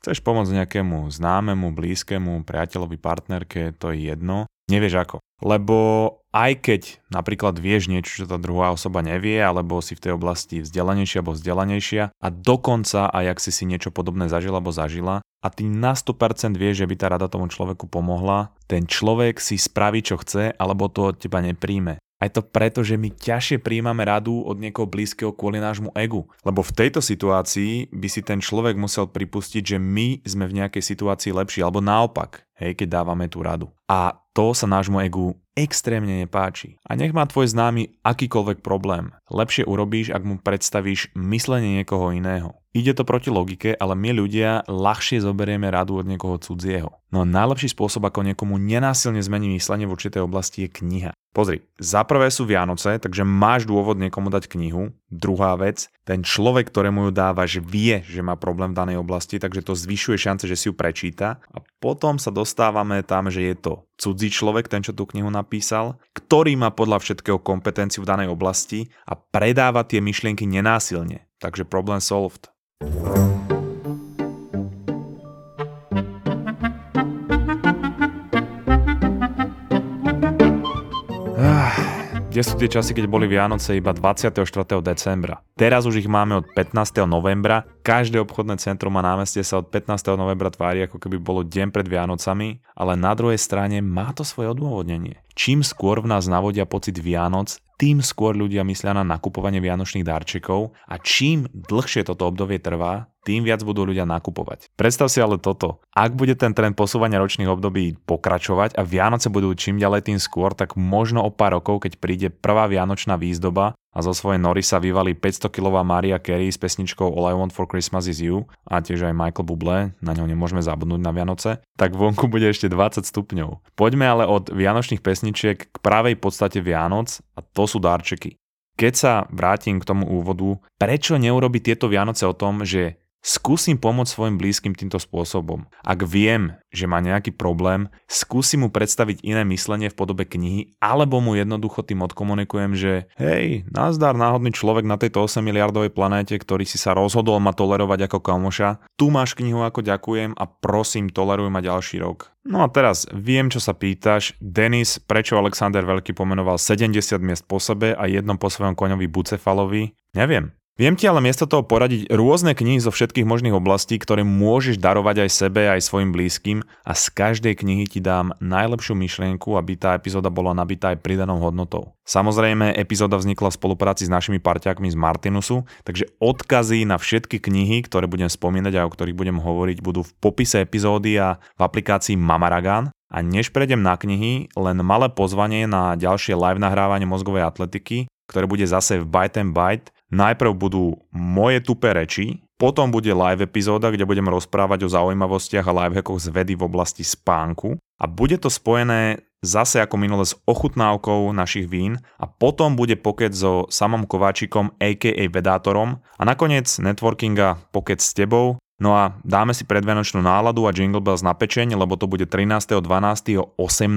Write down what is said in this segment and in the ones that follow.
Chceš pomôcť nejakému známemu, blízkemu, priateľovi, partnerke, to je jedno. Nevieš ako. Lebo aj keď napríklad vieš niečo, čo tá druhá osoba nevie, alebo si v tej oblasti vzdelanejšia alebo vzdelanejšia a dokonca aj ak si si niečo podobné zažila alebo zažila a ty na 100% vieš, že by tá rada tomu človeku pomohla, ten človek si spraví, čo chce, alebo to od teba nepríjme. Aj to preto, že my ťažšie príjmame radu od niekoho blízkeho kvôli nášmu egu. Lebo v tejto situácii by si ten človek musel pripustiť, že my sme v nejakej situácii lepší, alebo naopak, hej, keď dávame tú radu. A to sa nášmu egu extrémne nepáči. A nech má tvoj známy akýkoľvek problém. Lepšie urobíš, ak mu predstavíš myslenie niekoho iného. Ide to proti logike, ale my ľudia ľahšie zoberieme radu od niekoho cudzieho. No najlepší spôsob, ako niekomu nenásilne zmeniť myslenie v určitej oblasti je kniha. Pozri, za prvé sú Vianoce, takže máš dôvod niekomu dať knihu. Druhá vec, ten človek, ktorému ju dávaš, vie, že má problém v danej oblasti, takže to zvyšuje šance, že si ju prečíta. A potom sa dostávame tam, že je to cudzí človek, ten, čo tú knihu napísal, ktorý má podľa všetkého kompetenciu v danej oblasti a predáva tie myšlienky nenásilne. Takže problém solved. Kde sú tie časy, keď boli Vianoce iba 24. decembra. Teraz už ich máme od 15. novembra. Každé obchodné centrum a námestie sa od 15. novembra tvári, ako keby bolo deň pred Vianocami, ale na druhej strane má to svoje odôvodnenie. Čím skôr v nás navodia pocit Vianoc, tým skôr ľudia myslia na nakupovanie vianočných darčekov a čím dlhšie toto obdobie trvá, tým viac budú ľudia nakupovať. Predstav si ale toto. Ak bude ten trend posúvania ročných období pokračovať a Vianoce budú čím ďalej tým skôr, tak možno o pár rokov, keď príde prvá vianočná výzdoba a zo svojej nory sa vyvalí 500-kilová Maria Carey s pesničkou All I Want for Christmas is You a tiež aj Michael Bublé, na ňo nemôžeme zabudnúť na Vianoce, tak vonku bude ešte 20 stupňov. Poďme ale od vianočných pesničiek k pravej podstate Vianoc a to sú darčeky. Keď sa vrátim k tomu úvodu, prečo neurobiť tieto Vianoce o tom, že Skúsim pomôcť svojim blízkym týmto spôsobom. Ak viem, že má nejaký problém, skúsim mu predstaviť iné myslenie v podobe knihy, alebo mu jednoducho tým odkomunikujem, že hej, nazdar náhodný človek na tejto 8 miliardovej planéte, ktorý si sa rozhodol ma tolerovať ako kamoša, tu máš knihu ako ďakujem a prosím toleruj ma ďalší rok. No a teraz viem, čo sa pýtaš. Denis, prečo Alexander Veľký pomenoval 70 miest po sebe a jednom po svojom koňovi Bucefalovi? Neviem. Viem ti ale miesto toho poradiť rôzne knihy zo všetkých možných oblastí, ktoré môžeš darovať aj sebe, aj svojim blízkym a z každej knihy ti dám najlepšiu myšlienku, aby tá epizóda bola nabitá aj pridanou hodnotou. Samozrejme, epizóda vznikla v spolupráci s našimi parťákmi z Martinusu, takže odkazy na všetky knihy, ktoré budem spomínať a o ktorých budem hovoriť, budú v popise epizódy a v aplikácii Mamaragan. A než prejdem na knihy, len malé pozvanie na ďalšie live nahrávanie mozgovej atletiky, ktoré bude zase v Byte and Byte Najprv budú moje tupé reči, potom bude live epizóda, kde budem rozprávať o zaujímavostiach a lifehackoch z vedy v oblasti spánku a bude to spojené zase ako minule s ochutnávkou našich vín a potom bude pokec so samom Kováčikom aka Vedátorom a nakoniec networkinga pokec s tebou No a dáme si predvianočnú náladu a Jingle Bells na pečeň, lebo to bude 13.12. o 18.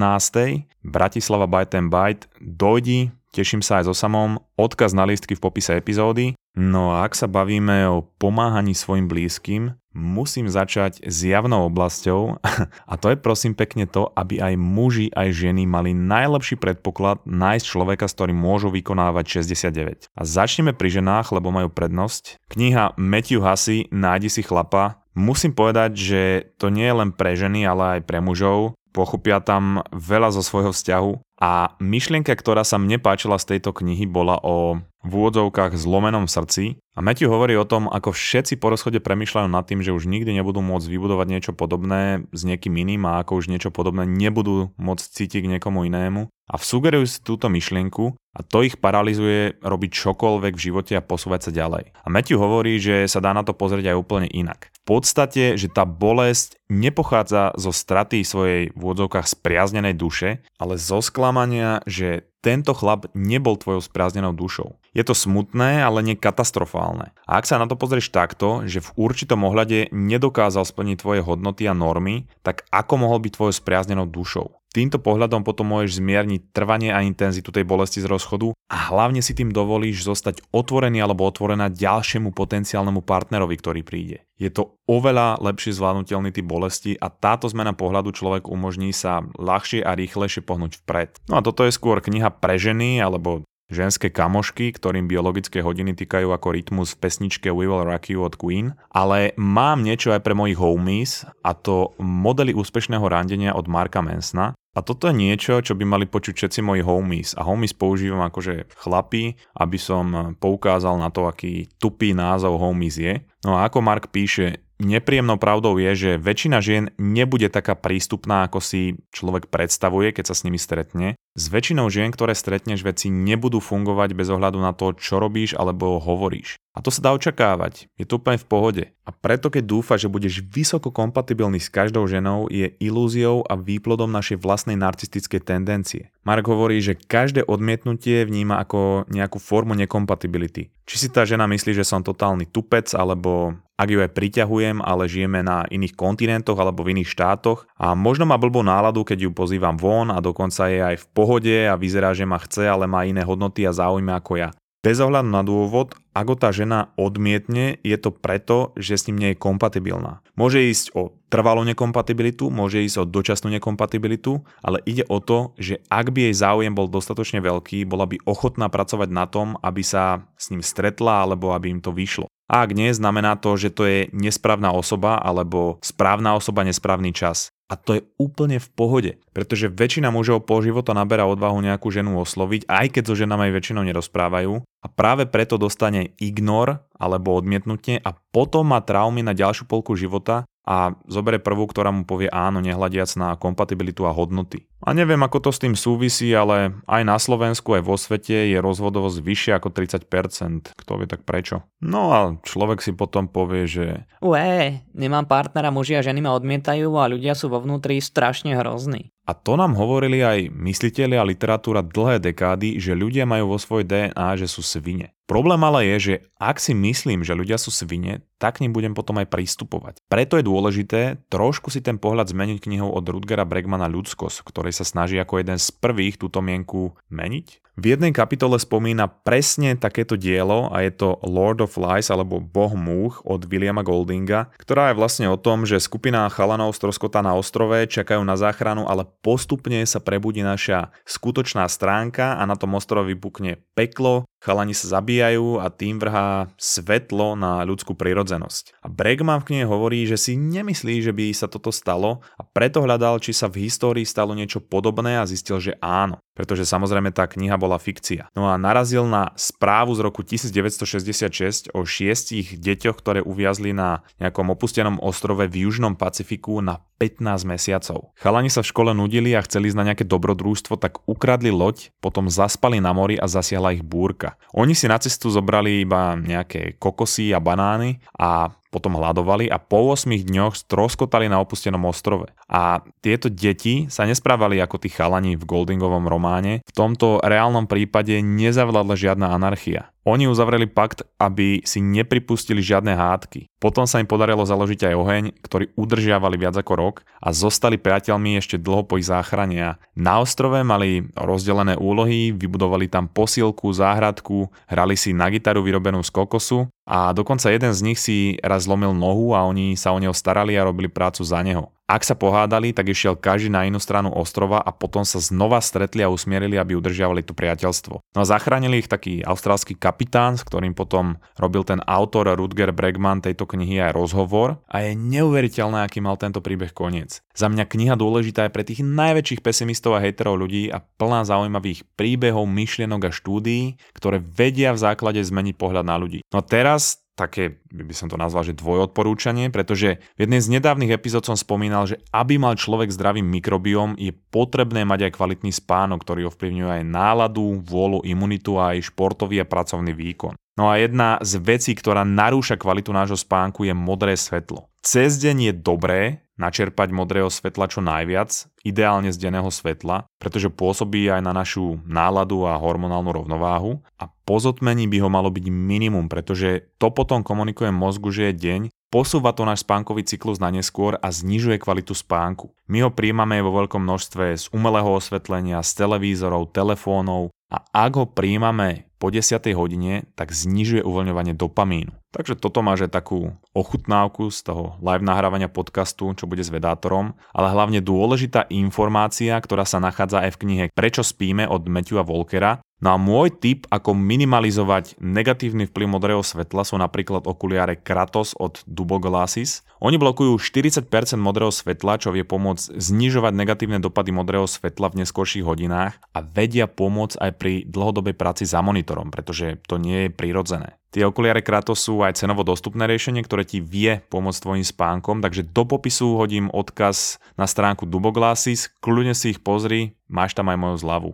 Bratislava Byte and Byte. Dojdi, Teším sa aj so samom. Odkaz na listky v popise epizódy. No a ak sa bavíme o pomáhaní svojim blízkym, musím začať s javnou oblasťou a to je prosím pekne to, aby aj muži, aj ženy mali najlepší predpoklad nájsť človeka, s ktorým môžu vykonávať 69. A začneme pri ženách, lebo majú prednosť. Kniha Matthew Hussey Nájdi si chlapa Musím povedať, že to nie je len pre ženy, ale aj pre mužov. Pochopia tam veľa zo svojho vzťahu a myšlienka, ktorá sa mne páčila z tejto knihy, bola o v úvodzovkách zlomenom srdci. A Matthew hovorí o tom, ako všetci po rozchode premyšľajú nad tým, že už nikdy nebudú môcť vybudovať niečo podobné s niekým iným a ako už niečo podobné nebudú môcť cítiť k niekomu inému. A sugerujú si túto myšlienku a to ich paralizuje robiť čokoľvek v živote a posúvať sa ďalej. A Matthew hovorí, že sa dá na to pozrieť aj úplne inak. Podstate, že tá bolesť nepochádza zo straty svojej v úvodzovkách spriaznenej duše, ale zo sklamania, že tento chlap nebol tvojou sprázdnenou dušou. Je to smutné, ale nie katastrofálne. A ak sa na to pozrieš takto, že v určitom ohľade nedokázal splniť tvoje hodnoty a normy, tak ako mohol byť tvojou spriaznenou dušou? Týmto pohľadom potom môžeš zmierniť trvanie a intenzitu tej bolesti z rozchodu a hlavne si tým dovolíš zostať otvorený alebo otvorená ďalšiemu potenciálnemu partnerovi, ktorý príde. Je to oveľa lepšie zvládnutelný typ bolesti a táto zmena pohľadu človek umožní sa ľahšie a rýchlejšie pohnúť vpred. No a toto je skôr kniha pre ženy alebo ženské kamošky, ktorým biologické hodiny týkajú ako rytmus v pesničke We Will Rock You od Queen, ale mám niečo aj pre mojich homies a to modely úspešného randenia od Marka Mansona, a toto je niečo, čo by mali počuť všetci moji homies. A homies používam akože chlapi, aby som poukázal na to, aký tupý názov homies je. No a ako Mark píše, nepríjemnou pravdou je, že väčšina žien nebude taká prístupná, ako si človek predstavuje, keď sa s nimi stretne. S väčšinou žien, ktoré stretneš, veci nebudú fungovať bez ohľadu na to, čo robíš alebo hovoríš. A to sa dá očakávať, je to úplne v pohode. A preto keď dúfaš, že budeš vysoko kompatibilný s každou ženou, je ilúziou a výplodom našej vlastnej narcistickej tendencie. Mark hovorí, že každé odmietnutie vníma ako nejakú formu nekompatibility. Či si tá žena myslí, že som totálny tupec, alebo ak ju aj priťahujem, ale žijeme na iných kontinentoch alebo v iných štátoch a možno má blbú náladu, keď ju pozývam von a dokonca je aj v pohode a vyzerá, že ma chce, ale má iné hodnoty a záujmy ako ja. Bez ohľadu na dôvod, ako tá žena odmietne, je to preto, že s ním nie je kompatibilná. Môže ísť o trvalú nekompatibilitu, môže ísť o dočasnú nekompatibilitu, ale ide o to, že ak by jej záujem bol dostatočne veľký, bola by ochotná pracovať na tom, aby sa s ním stretla alebo aby im to vyšlo. A ak nie, znamená to, že to je nesprávna osoba alebo správna osoba, nesprávny čas. A to je úplne v pohode, pretože väčšina mužov po života naberá odvahu nejakú ženu osloviť, aj keď so ženami väčšinou nerozprávajú a práve preto dostane ignor alebo odmietnutie a potom má traumy na ďalšiu polku života a zobere prvú, ktorá mu povie áno, nehľadiac na kompatibilitu a hodnoty. A neviem, ako to s tým súvisí, ale aj na Slovensku, aj vo svete je rozvodovosť vyššia ako 30%. Kto vie tak prečo? No a človek si potom povie, že... Ué, nemám partnera, muži a ženy ma odmietajú a ľudia sú vo vnútri strašne hrozní. A to nám hovorili aj mysliteľi a literatúra dlhé dekády, že ľudia majú vo svoj DNA, že sú svine. Problém ale je, že ak si myslím, že ľudia sú svine, tak k ním budem potom aj pristupovať. Preto je dôležité trošku si ten pohľad zmeniť knihou od Rudgera Bregmana Ľudskosť, ktorej sa snaží ako jeden z prvých túto mienku meniť. V jednej kapitole spomína presne takéto dielo a je to Lord of Lies alebo Boh múch od Williama Goldinga, ktorá je vlastne o tom, že skupina chalanov stroskota na ostrove čakajú na záchranu, ale postupne sa prebudí naša skutočná stránka a na tom ostrove vypukne peklo, chalani sa zabíjajú a tým vrhá svetlo na ľudskú prirodzenosť. A Bregman v knihe hovorí, že si nemyslí, že by sa toto stalo a preto hľadal, či sa v histórii stalo niečo podobné a zistil, že áno pretože samozrejme tá kniha bola fikcia. No a narazil na správu z roku 1966 o šiestich deťoch, ktoré uviazli na nejakom opustenom ostrove v Južnom Pacifiku na 15 mesiacov. Chalani sa v škole nudili a chceli ísť na nejaké dobrodružstvo, tak ukradli loď, potom zaspali na mori a zasiahla ich búrka. Oni si na cestu zobrali iba nejaké kokosy a banány a potom hľadovali a po 8 dňoch stroskotali na opustenom ostrove. A tieto deti sa nesprávali ako tí chalani v Goldingovom románe. V tomto reálnom prípade nezavládla žiadna anarchia. Oni uzavreli pakt, aby si nepripustili žiadne hádky. Potom sa im podarilo založiť aj oheň, ktorý udržiavali viac ako rok a zostali priateľmi ešte dlho po ich záchrane. Na ostrove mali rozdelené úlohy, vybudovali tam posilku, záhradku, hrali si na gitaru vyrobenú z kokosu a dokonca jeden z nich si raz zlomil nohu a oni sa o neho starali a robili prácu za neho. Ak sa pohádali, tak išiel každý na inú stranu ostrova a potom sa znova stretli a usmierili, aby udržiavali to priateľstvo. No a zachránili ich taký austrálsky kapitán, s ktorým potom robil ten autor Rutger Bregman tejto knihy aj rozhovor a je neuveriteľné, aký mal tento príbeh koniec. Za mňa kniha dôležitá je pre tých najväčších pesimistov a hejterov ľudí a plná zaujímavých príbehov, myšlienok a štúdií, ktoré vedia v základe zmeniť pohľad na ľudí. No teraz také, by som to nazval, že dvojodporúčanie, pretože v jednej z nedávnych epizód som spomínal, že aby mal človek zdravý mikrobióm, je potrebné mať aj kvalitný spánok, ktorý ovplyvňuje aj náladu, vôľu, imunitu a aj športový a pracovný výkon. No a jedna z vecí, ktorá narúša kvalitu nášho spánku je modré svetlo. Cez deň je dobré načerpať modrého svetla čo najviac, ideálne z denného svetla, pretože pôsobí aj na našu náladu a hormonálnu rovnováhu a po zotmení by ho malo byť minimum, pretože to potom komunikuje mozgu, že je deň, posúva to náš spánkový cyklus na neskôr a znižuje kvalitu spánku. My ho príjmame vo veľkom množstve z umelého osvetlenia, z televízorov, telefónov a ak ho príjmame po 10. hodine, tak znižuje uvoľňovanie dopamínu. Takže toto máš aj takú ochutnávku z toho live nahrávania podcastu, čo bude s vedátorom, ale hlavne dôležitá informácia, ktorá sa nachádza aj v knihe Prečo spíme od Matthewa Volkera, No a môj tip, ako minimalizovať negatívny vplyv modrého svetla sú napríklad okuliare Kratos od Duboglasses. Oni blokujú 40% modrého svetla, čo vie pomôcť znižovať negatívne dopady modrého svetla v neskorších hodinách a vedia pomôcť aj pri dlhodobej práci za monitorom, pretože to nie je prirodzené. Tie okuliare Kratos sú aj cenovo dostupné riešenie, ktoré ti vie pomôcť tvojim spánkom, takže do popisu hodím odkaz na stránku Duboglasses, kľudne si ich pozri, máš tam aj moju zľavu.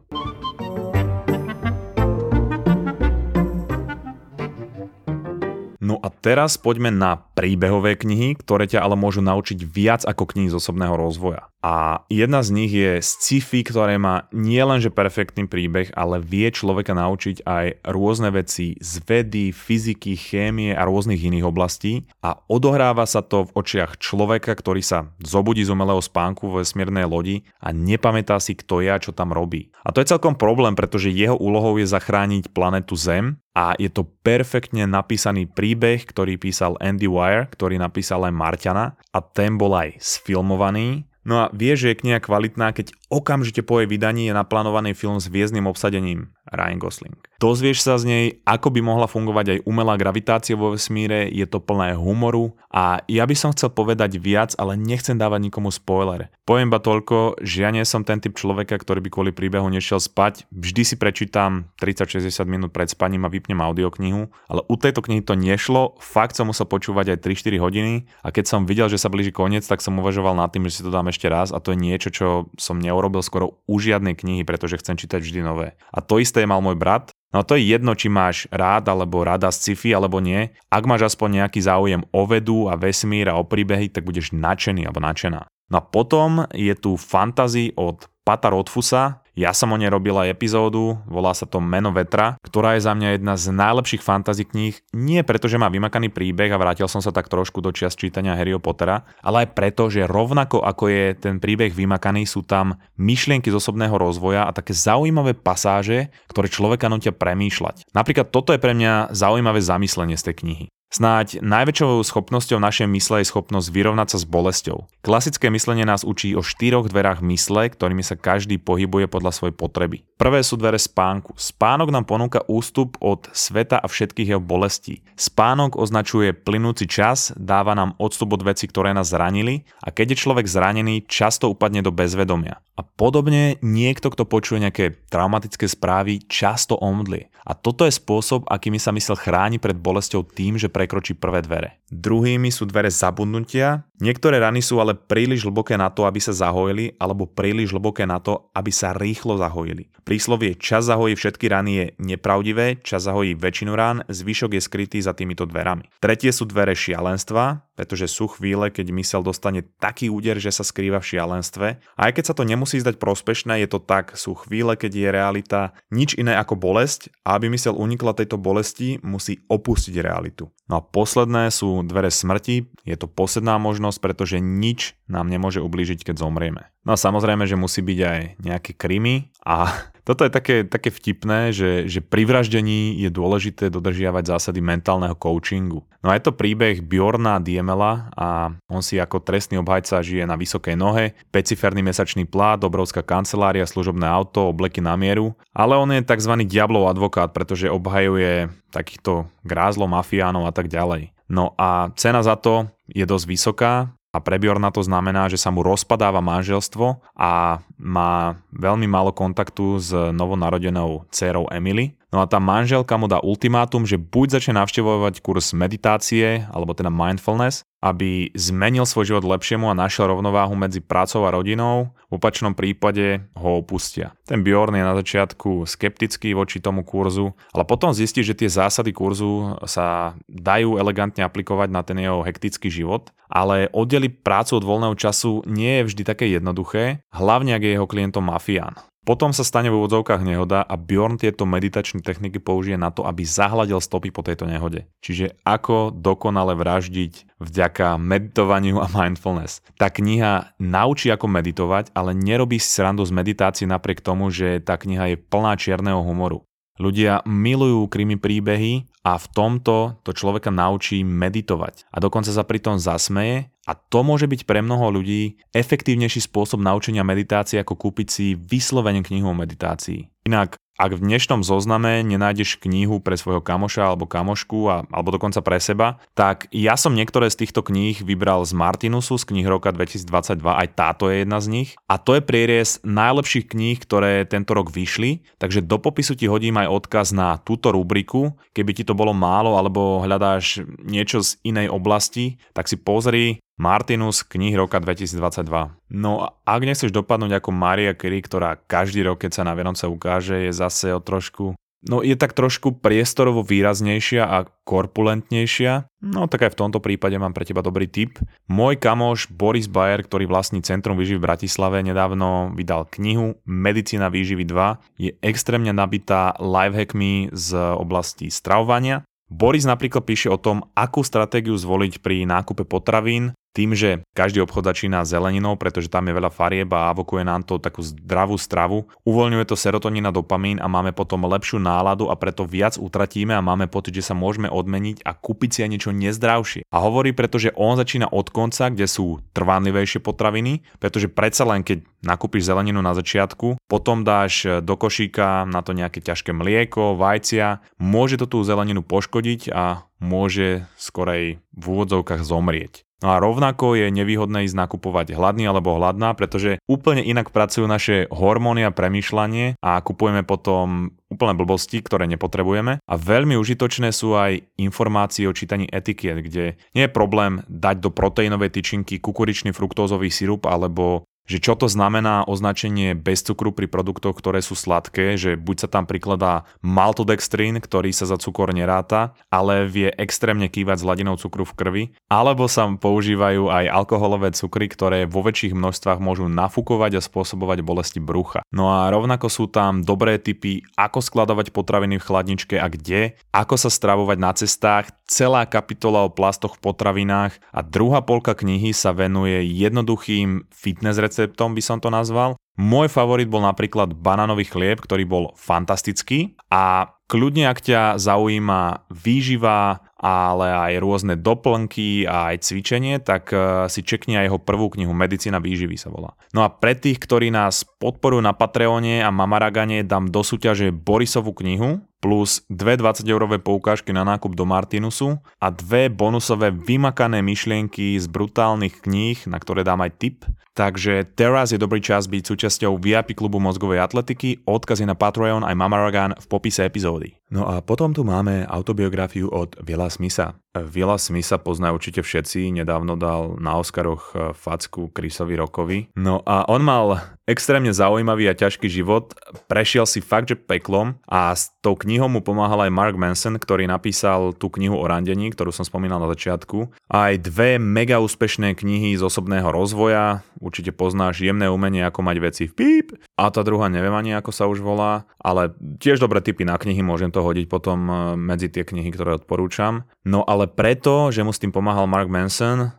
No a teraz poďme na príbehové knihy, ktoré ťa ale môžu naučiť viac ako knihy z osobného rozvoja. A jedna z nich je sci-fi, ktoré má nielenže perfektný príbeh, ale vie človeka naučiť aj rôzne veci z vedy, fyziky, chémie a rôznych iných oblastí a odohráva sa to v očiach človeka, ktorý sa zobudí z umelého spánku vo vesmírnej lodi a nepamätá si, kto je a čo tam robí. A to je celkom problém, pretože jeho úlohou je zachrániť planetu Zem a je to perfektne napísaný príbeh, ktorý písal Andy Wire, ktorý napísal aj Marťana a ten bol aj sfilmovaný. No a vie, že je kniha kvalitná, keď okamžite po jej vydaní je naplánovaný film s viezným obsadením Ryan Gosling. Dozvieš sa z nej, ako by mohla fungovať aj umelá gravitácia vo vesmíre, je to plné humoru a ja by som chcel povedať viac, ale nechcem dávať nikomu spoiler. Poviem ba toľko, že ja nie som ten typ človeka, ktorý by kvôli príbehu nešiel spať. Vždy si prečítam 30-60 minút pred spaním a vypnem audioknihu, ale u tejto knihy to nešlo, fakt som musel počúvať aj 3-4 hodiny a keď som videl, že sa blíži koniec, tak som uvažoval nad tým, že si to dám ešte raz a to je niečo, čo som neurobil skoro u žiadnej knihy, pretože chcem čítať vždy nové. A to isté mal môj brat, No to je jedno, či máš rád alebo rada sci-fi alebo nie. Ak máš aspoň nejaký záujem o vedu a vesmír a o príbehy, tak budeš nadšený alebo nadšená. No a potom je tu fantasy od Pata Rodfusa, ja som o nej robil aj epizódu, volá sa to Meno vetra, ktorá je za mňa jedna z najlepších fantasy kníh, nie preto, že má vymakaný príbeh a vrátil som sa tak trošku do čias čítania Harryho Pottera, ale aj preto, že rovnako ako je ten príbeh vymakaný, sú tam myšlienky z osobného rozvoja a také zaujímavé pasáže, ktoré človeka nutia premýšľať. Napríklad toto je pre mňa zaujímavé zamyslenie z tej knihy. Snáď najväčšou schopnosťou našej mysle je schopnosť vyrovnať sa s bolesťou. Klasické myslenie nás učí o štyroch dverách mysle, ktorými sa každý pohybuje podľa svojej potreby. Prvé sú dvere spánku. Spánok nám ponúka ústup od sveta a všetkých jeho bolestí. Spánok označuje plynúci čas, dáva nám odstup od veci, ktoré nás zranili a keď je človek zranený, často upadne do bezvedomia. A podobne niekto, kto počuje nejaké traumatické správy, často omdlie. A toto je spôsob, akými sa mysel chráni pred bolesťou tým, že prekročí prvé dvere. Druhými sú dvere zabudnutia. Niektoré rany sú ale príliš hlboké na to, aby sa zahojili, alebo príliš hlboké na to, aby sa rýchlo zahojili. Príslovie čas zahojí všetky rany je nepravdivé, čas zahojí väčšinu rán, zvyšok je skrytý za týmito dverami. Tretie sú dvere šialenstva, pretože sú chvíle, keď mysel dostane taký úder, že sa skrýva v šialenstve. A aj keď sa to nemusí zdať prospešné, je to tak, sú chvíle, keď je realita nič iné ako bolesť a aby mysel unikla tejto bolesti, musí opustiť realitu. No a posledné sú dvere smrti, je to posledná možnosť, pretože nič nám nemôže ublížiť, keď zomrieme. No a samozrejme, že musí byť aj nejaké krymy a toto je také, také vtipné, že, že pri vraždení je dôležité dodržiavať zásady mentálneho coachingu. No a je to príbeh Bjorna Diemela a on si ako trestný obhajca žije na vysokej nohe, peciferný mesačný plát, obrovská kancelária, služobné auto, obleky na mieru, ale on je tzv. diablov advokát, pretože obhajuje takýchto grázlov, mafiánov a tak ďalej. No a cena za to je dosť vysoká, a pre Bjorna to znamená, že sa mu rozpadáva manželstvo a má veľmi málo kontaktu s novonarodenou dcerou Emily. No a tá manželka mu dá ultimátum, že buď začne navštevovať kurz meditácie, alebo teda mindfulness, aby zmenil svoj život lepšiemu a našiel rovnováhu medzi prácou a rodinou, v opačnom prípade ho opustia. Ten Bjorn je na začiatku skeptický voči tomu kurzu, ale potom zistí, že tie zásady kurzu sa dajú elegantne aplikovať na ten jeho hektický život, ale oddeliť prácu od voľného času nie je vždy také jednoduché, hlavne ak je jeho klientom mafián. Potom sa stane v úvodzovkách nehoda a Bjorn tieto meditačné techniky použije na to, aby zahladil stopy po tejto nehode. Čiže ako dokonale vraždiť vďaka vďaka meditovaniu a mindfulness. Tá kniha naučí ako meditovať, ale nerobí srandu z meditácie napriek tomu, že tá kniha je plná čierneho humoru. Ľudia milujú krimi príbehy a v tomto to človeka naučí meditovať. A dokonca sa pritom zasmeje a to môže byť pre mnoho ľudí efektívnejší spôsob naučenia meditácie ako kúpiť si vyslovene knihu o meditácii. Inak ak v dnešnom zozname nenájdeš knihu pre svojho kamoša alebo kamošku a, alebo dokonca pre seba, tak ja som niektoré z týchto kníh vybral z Martinusu z knih roka 2022, aj táto je jedna z nich. A to je prierez najlepších kníh, ktoré tento rok vyšli, takže do popisu ti hodím aj odkaz na túto rubriku. Keby ti to bolo málo alebo hľadáš niečo z inej oblasti, tak si pozri Martinus, knih roka 2022. No ak nechceš dopadnúť ako Maria Curie, ktorá každý rok, keď sa na Vianoce ukáže, je zase o trošku No je tak trošku priestorovo výraznejšia a korpulentnejšia. No tak aj v tomto prípade mám pre teba dobrý tip. Môj kamoš Boris Bayer, ktorý vlastní Centrum výživy v Bratislave, nedávno vydal knihu Medicína výživy 2. Je extrémne nabitá lifehackmi z oblasti stravovania. Boris napríklad píše o tom, akú stratégiu zvoliť pri nákupe potravín, tým, že každý obchod začína zeleninou, pretože tam je veľa farieb a avokuje nám to takú zdravú stravu, uvoľňuje to serotonín a dopamín a máme potom lepšiu náladu a preto viac utratíme a máme pocit, že sa môžeme odmeniť a kúpiť si aj niečo nezdravšie. A hovorí, pretože on začína od konca, kde sú trvanlivejšie potraviny, pretože predsa len keď nakúpiš zeleninu na začiatku, potom dáš do košíka na to nejaké ťažké mlieko, vajcia, môže to tú zeleninu poškodiť a môže skorej v úvodzovkách zomrieť. No a rovnako je nevýhodné ísť nakupovať hladný alebo hladná, pretože úplne inak pracujú naše hormóny a premýšľanie a kupujeme potom úplne blbosti, ktoré nepotrebujeme. A veľmi užitočné sú aj informácie o čítaní etikiet, kde nie je problém dať do proteínovej tyčinky kukuričný fruktózový sirup alebo že čo to znamená označenie bez cukru pri produktoch, ktoré sú sladké, že buď sa tam prikladá maltodextrín, ktorý sa za cukor neráta, ale vie extrémne kývať s hladinou cukru v krvi, alebo sa používajú aj alkoholové cukry, ktoré vo väčších množstvách môžu nafúkovať a spôsobovať bolesti brucha. No a rovnako sú tam dobré typy, ako skladovať potraviny v chladničke a kde, ako sa stravovať na cestách, celá kapitola o plastoch v potravinách a druhá polka knihy sa venuje jednoduchým fitness receptom receptom by som to nazval. Môj favorit bol napríklad banánový chlieb, ktorý bol fantastický a kľudne ak ťa zaujíma výživa, ale aj rôzne doplnky a aj cvičenie, tak e, si čekni aj jeho prvú knihu Medicína výživy sa volá. No a pre tých, ktorí nás podporujú na Patreone a Mamaragane, dám do súťaže Borisovú knihu, plus dve 20-eurové poukážky na nákup do Martinusu a dve bonusové vymakané myšlienky z brutálnych kníh, na ktoré dám aj tip. Takže teraz je dobrý čas byť súčasťou VIP klubu mozgovej atletiky, odkazy na Patreon aj Mamaragan v popise epizódy. No a potom tu máme autobiografiu od Vila Smitha. Vila Smitha poznajú určite všetci, nedávno dal na Oscaroch e, facku Chrisovi Rokovi. No a on mal extrémne zaujímavý a ťažký život, prešiel si fakt, že peklom a s tou knihou mu pomáhal aj Mark Manson, ktorý napísal tú knihu o randení, ktorú som spomínal na začiatku. Aj dve mega úspešné knihy z osobného rozvoja, určite poznáš Jemné umenie, ako mať veci v píp a tá druhá neviem ani ako sa už volá, ale tiež dobré tipy na knihy, môžem to hodiť potom e, medzi tie knihy, ktoré odporúčam. No ale preto, že mu s tým pomáhal Mark Manson,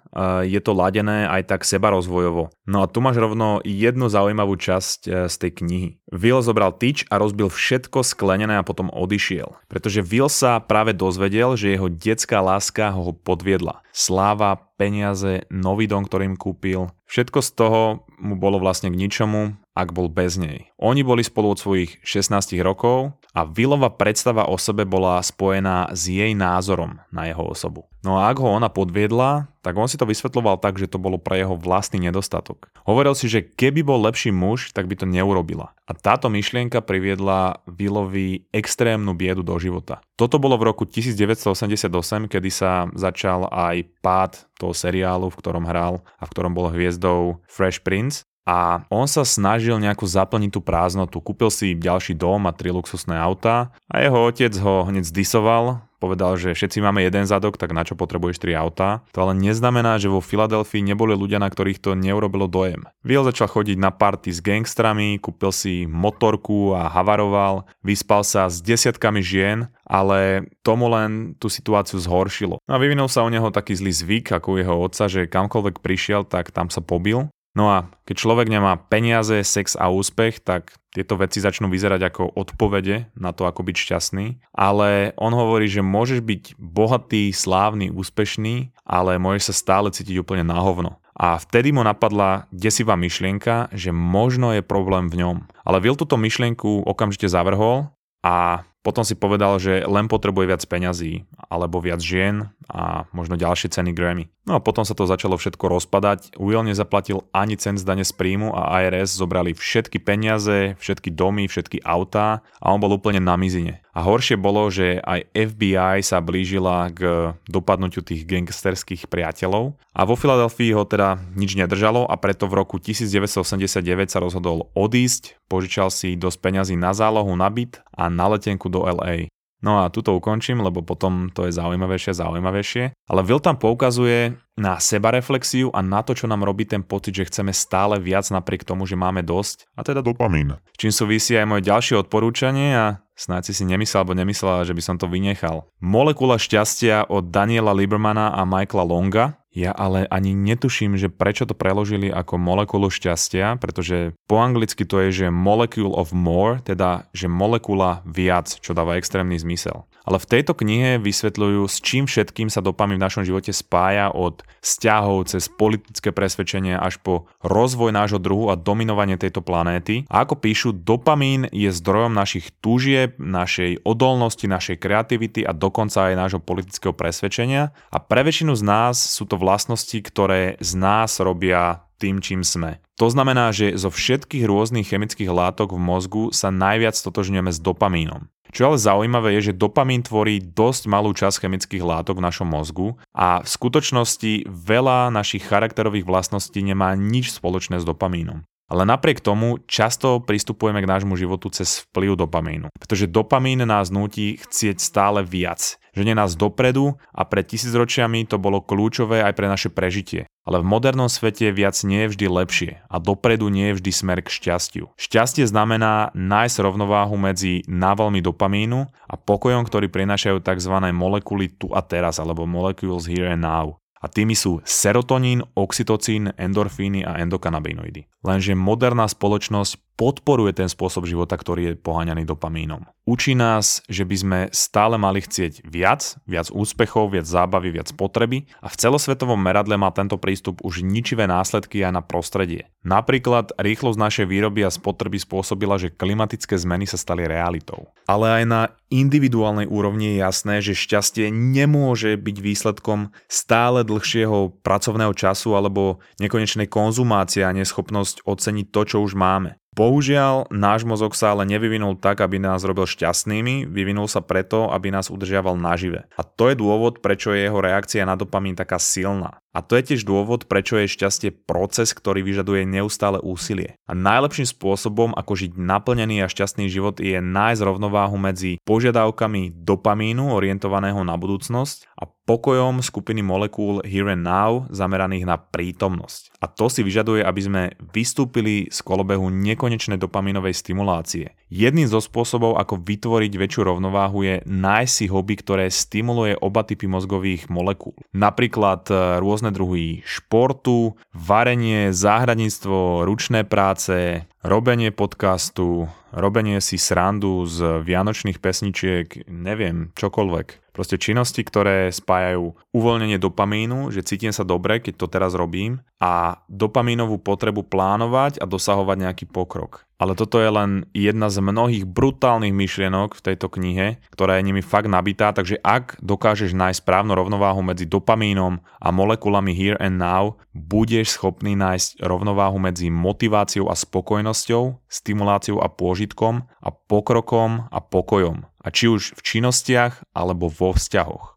je to ladené aj tak seba rozvojovo. No a tu máš rovno jednu zaujímavú časť e, z tej knihy. Will zobral tyč a rozbil všetko sklenené a potom odišiel. Pretože Will sa práve dozvedel, že jeho detská láska ho podviedla. Sláva, peniaze, nový dom, ktorým kúpil. Všetko z toho mu bolo vlastne k ničomu, ak bol bez nej. Oni boli spolu od svojich 16 rokov a Willova predstava o sebe bola spojená s jej názorom na jeho osobu. No a ak ho ona podviedla, tak on si to vysvetloval tak, že to bolo pre jeho vlastný nedostatok. Hovoril si, že keby bol lepší muž, tak by to neurobila. A táto myšlienka priviedla Willovi extrémnu biedu do života. Toto bolo v roku 1988, kedy sa začal aj pád toho seriálu, v ktorom hral a v ktorom bol hviezdou Fresh Prince a on sa snažil nejako zaplniť tú prázdnotu. Kúpil si ďalší dom a tri luxusné autá a jeho otec ho hneď zdisoval, povedal, že všetci máme jeden zadok, tak na čo potrebuješ tri autá. To ale neznamená, že vo Filadelfii neboli ľudia, na ktorých to neurobilo dojem. Will začal chodiť na party s gangstrami, kúpil si motorku a havaroval, vyspal sa s desiatkami žien, ale tomu len tú situáciu zhoršilo. No a vyvinul sa u neho taký zlý zvyk, ako u jeho otca, že kamkoľvek prišiel, tak tam sa pobil No a keď človek nemá peniaze, sex a úspech, tak tieto veci začnú vyzerať ako odpovede na to, ako byť šťastný. Ale on hovorí, že môžeš byť bohatý, slávny, úspešný, ale môžeš sa stále cítiť úplne na hovno. A vtedy mu napadla desivá myšlienka, že možno je problém v ňom. Ale Will túto myšlienku okamžite zavrhol a potom si povedal, že len potrebuje viac peňazí, alebo viac žien a možno ďalšie ceny Grammy. No a potom sa to začalo všetko rozpadať. Will nezaplatil ani cent z dane z príjmu a IRS zobrali všetky peniaze, všetky domy, všetky autá a on bol úplne na mizine. A horšie bolo, že aj FBI sa blížila k dopadnutiu tých gangsterských priateľov a vo Filadelfii ho teda nič nedržalo a preto v roku 1989 sa rozhodol odísť, požičal si dosť peňazí na zálohu na byt a na letenku do LA. No a tuto ukončím, lebo potom to je zaujímavejšie a zaujímavejšie. Ale Will tam poukazuje na sebareflexiu a na to, čo nám robí ten pocit, že chceme stále viac napriek tomu, že máme dosť. A teda dopamín. Čím súvisí aj moje ďalšie odporúčanie a snáď si si nemyslel alebo nemyslela, že by som to vynechal. Molekula šťastia od Daniela Liebermana a Michaela Longa ja ale ani netuším, že prečo to preložili ako molekulu šťastia, pretože po anglicky to je, že molecule of more, teda že molekula viac, čo dáva extrémny zmysel. Ale v tejto knihe vysvetľujú, s čím všetkým sa dopamin v našom živote spája od vzťahov cez politické presvedčenie až po rozvoj nášho druhu a dominovanie tejto planéty. A ako píšu, dopamín je zdrojom našich túžieb, našej odolnosti, našej kreativity a dokonca aj nášho politického presvedčenia. A pre väčšinu z nás sú to vlastnosti, ktoré z nás robia tým, čím sme. To znamená, že zo všetkých rôznych chemických látok v mozgu sa najviac totožňujeme s dopamínom. Čo ale zaujímavé je, že dopamín tvorí dosť malú časť chemických látok v našom mozgu a v skutočnosti veľa našich charakterových vlastností nemá nič spoločné s dopamínom. Ale napriek tomu často pristupujeme k nášmu životu cez vplyv dopamínu. Pretože dopamín nás nutí chcieť stále viac. Žene nás dopredu a pred tisícročiami to bolo kľúčové aj pre naše prežitie. Ale v modernom svete viac nie je vždy lepšie a dopredu nie je vždy smer k šťastiu. Šťastie znamená nájsť rovnováhu medzi návalmi dopamínu a pokojom, ktorý prinášajú tzv. molekuly tu a teraz alebo molecules here and now a tými sú serotonín, oxytocín, endorfíny a endokanabinoidy. Lenže moderná spoločnosť podporuje ten spôsob života, ktorý je poháňaný dopamínom. Učí nás, že by sme stále mali chcieť viac, viac úspechov, viac zábavy, viac potreby a v celosvetovom meradle má tento prístup už ničivé následky aj na prostredie. Napríklad rýchlosť našej výroby a spotreby spôsobila, že klimatické zmeny sa stali realitou. Ale aj na individuálnej úrovni je jasné, že šťastie nemôže byť výsledkom stále dlhšieho pracovného času alebo nekonečnej konzumácie a neschopnosť oceniť to, čo už máme. Bohužiaľ, náš mozog sa ale nevyvinul tak, aby nás robil šťastnými, vyvinul sa preto, aby nás udržiaval nažive. A to je dôvod, prečo je jeho reakcia na dopamín taká silná. A to je tiež dôvod, prečo je šťastie proces, ktorý vyžaduje neustále úsilie. A najlepším spôsobom, ako žiť naplnený a šťastný život je nájsť rovnováhu medzi požiadavkami dopamínu orientovaného na budúcnosť a pokojom skupiny molekúl Here and Now zameraných na prítomnosť. A to si vyžaduje, aby sme vystúpili z kolobehu nekonečnej dopamínovej stimulácie. Jedným zo spôsobov, ako vytvoriť väčšiu rovnováhu je nájsť si hobby, ktoré stimuluje oba typy mozgových molekúl. Napríklad e, rôzne druhy športu, varenie, záhradníctvo, ručné práce, robenie podcastu, robenie si srandu z vianočných pesničiek, neviem, čokoľvek. Proste činnosti, ktoré spájajú uvoľnenie dopamínu, že cítim sa dobre, keď to teraz robím a dopamínovú potrebu plánovať a dosahovať nejaký pokrok. Ale toto je len jedna z mnohých brutálnych myšlienok v tejto knihe, ktorá je nimi fakt nabitá, takže ak dokážeš nájsť správnu rovnováhu medzi dopamínom a molekulami here and now, budeš schopný nájsť rovnováhu medzi motiváciou a spokojnosťou, stimuláciou a pôžitkom a pokrokom a pokojom. A či už v činnostiach alebo vo vzťahoch.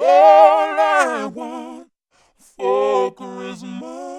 all I want for Christmas.